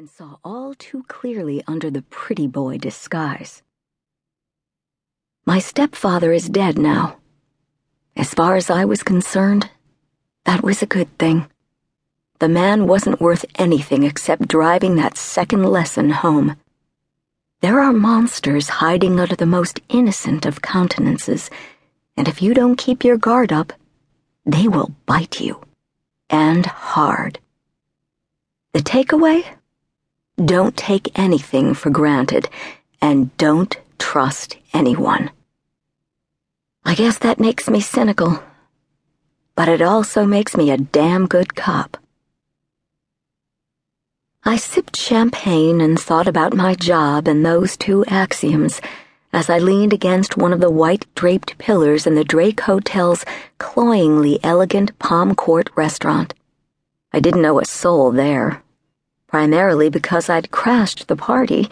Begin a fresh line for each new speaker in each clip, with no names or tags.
and saw all too clearly under the pretty boy disguise. My stepfather is dead now. As far as I was concerned, that was a good thing. The man wasn't worth anything except driving that second lesson home. There are monsters hiding under the most innocent of countenances, and if you don't keep your guard up, they will bite you. And hard. The takeaway? Don't take anything for granted, and don't trust anyone. I guess that makes me cynical, but it also makes me a damn good cop. I sipped champagne and thought about my job and those two axioms as I leaned against one of the white draped pillars in the Drake Hotel's cloyingly elegant Palm Court restaurant. I didn't know a soul there primarily because I'd crashed the party,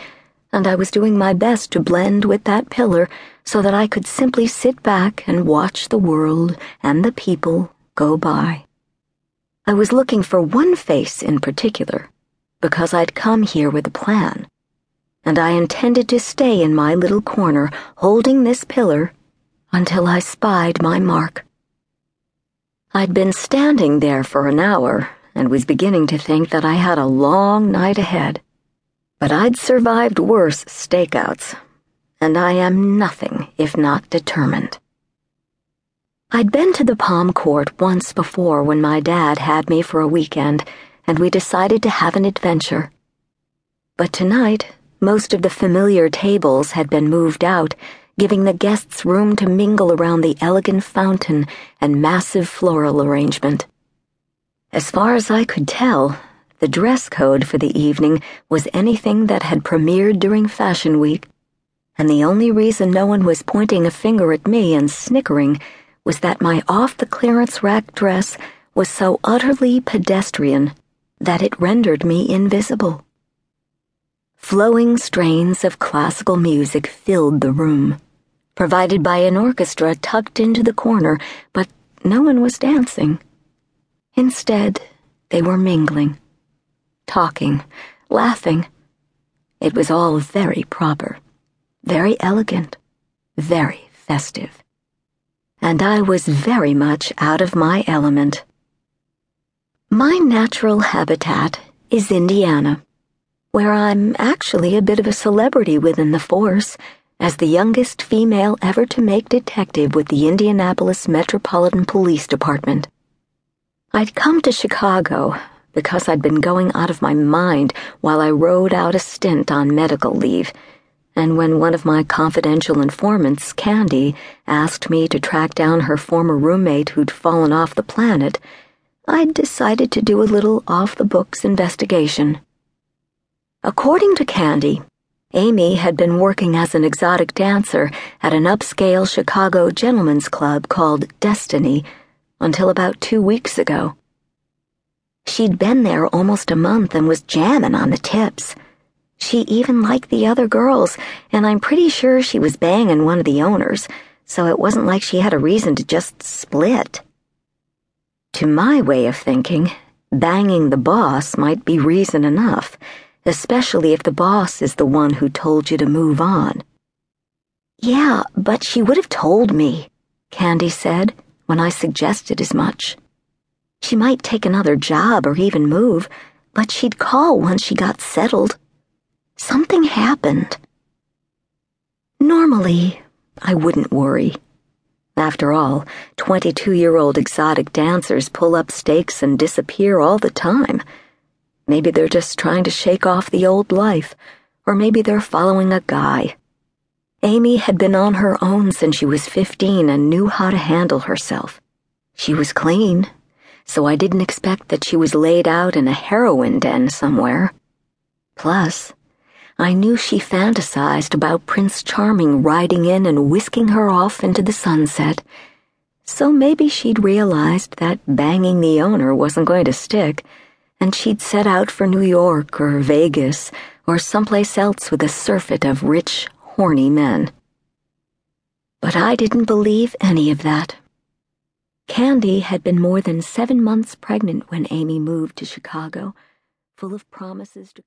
and I was doing my best to blend with that pillar so that I could simply sit back and watch the world and the people go by. I was looking for one face in particular, because I'd come here with a plan, and I intended to stay in my little corner holding this pillar until I spied my mark. I'd been standing there for an hour and was beginning to think that I had a long night ahead. But I'd survived worse stakeouts, and I am nothing if not determined. I'd been to the Palm Court once before when my dad had me for a weekend, and we decided to have an adventure. But tonight, most of the familiar tables had been moved out, giving the guests room to mingle around the elegant fountain and massive floral arrangement. As far as I could tell, the dress code for the evening was anything that had premiered during Fashion Week, and the only reason no one was pointing a finger at me and snickering was that my off the clearance rack dress was so utterly pedestrian that it rendered me invisible. Flowing strains of classical music filled the room, provided by an orchestra tucked into the corner, but no one was dancing. Instead, they were mingling, talking, laughing. It was all very proper, very elegant, very festive. And I was very much out of my element. My natural habitat is Indiana, where I'm actually a bit of a celebrity within the force as the youngest female ever to make detective with the Indianapolis Metropolitan Police Department. I'd come to Chicago because I'd been going out of my mind while I rode out a stint on medical leave, and when one of my confidential informants, Candy, asked me to track down her former roommate who'd fallen off the planet, I'd decided to do a little off the books investigation. According to Candy, Amy had been working as an exotic dancer at an upscale Chicago gentlemen's club called Destiny until about two weeks ago. She'd been there almost a month and was jamming on the tips. She even liked the other girls, and I'm pretty sure she was banging one of the owners, so it wasn't like she had a reason to just split. To my way of thinking, banging the boss might be reason enough, especially if the boss is the one who told you to move on. Yeah, but she would have told me, Candy said when I suggested as much. She might take another job or even move, but she'd call once she got settled. Something happened. Normally, I wouldn't worry. After all, 22 year old exotic dancers pull up stakes and disappear all the time. Maybe they're just trying to shake off the old life, or maybe they're following a guy. Amy had been on her own since she was 15 and knew how to handle herself. She was clean, so I didn't expect that she was laid out in a heroin den somewhere. Plus, I knew she fantasized about Prince Charming riding in and whisking her off into the sunset. So maybe she'd realized that banging the owner wasn't going to stick, and she'd set out for New York or Vegas or someplace else with a surfeit of rich, horny men. But I didn't believe any of that. Candy had been more than seven months pregnant when Amy moved to Chicago, full of promises to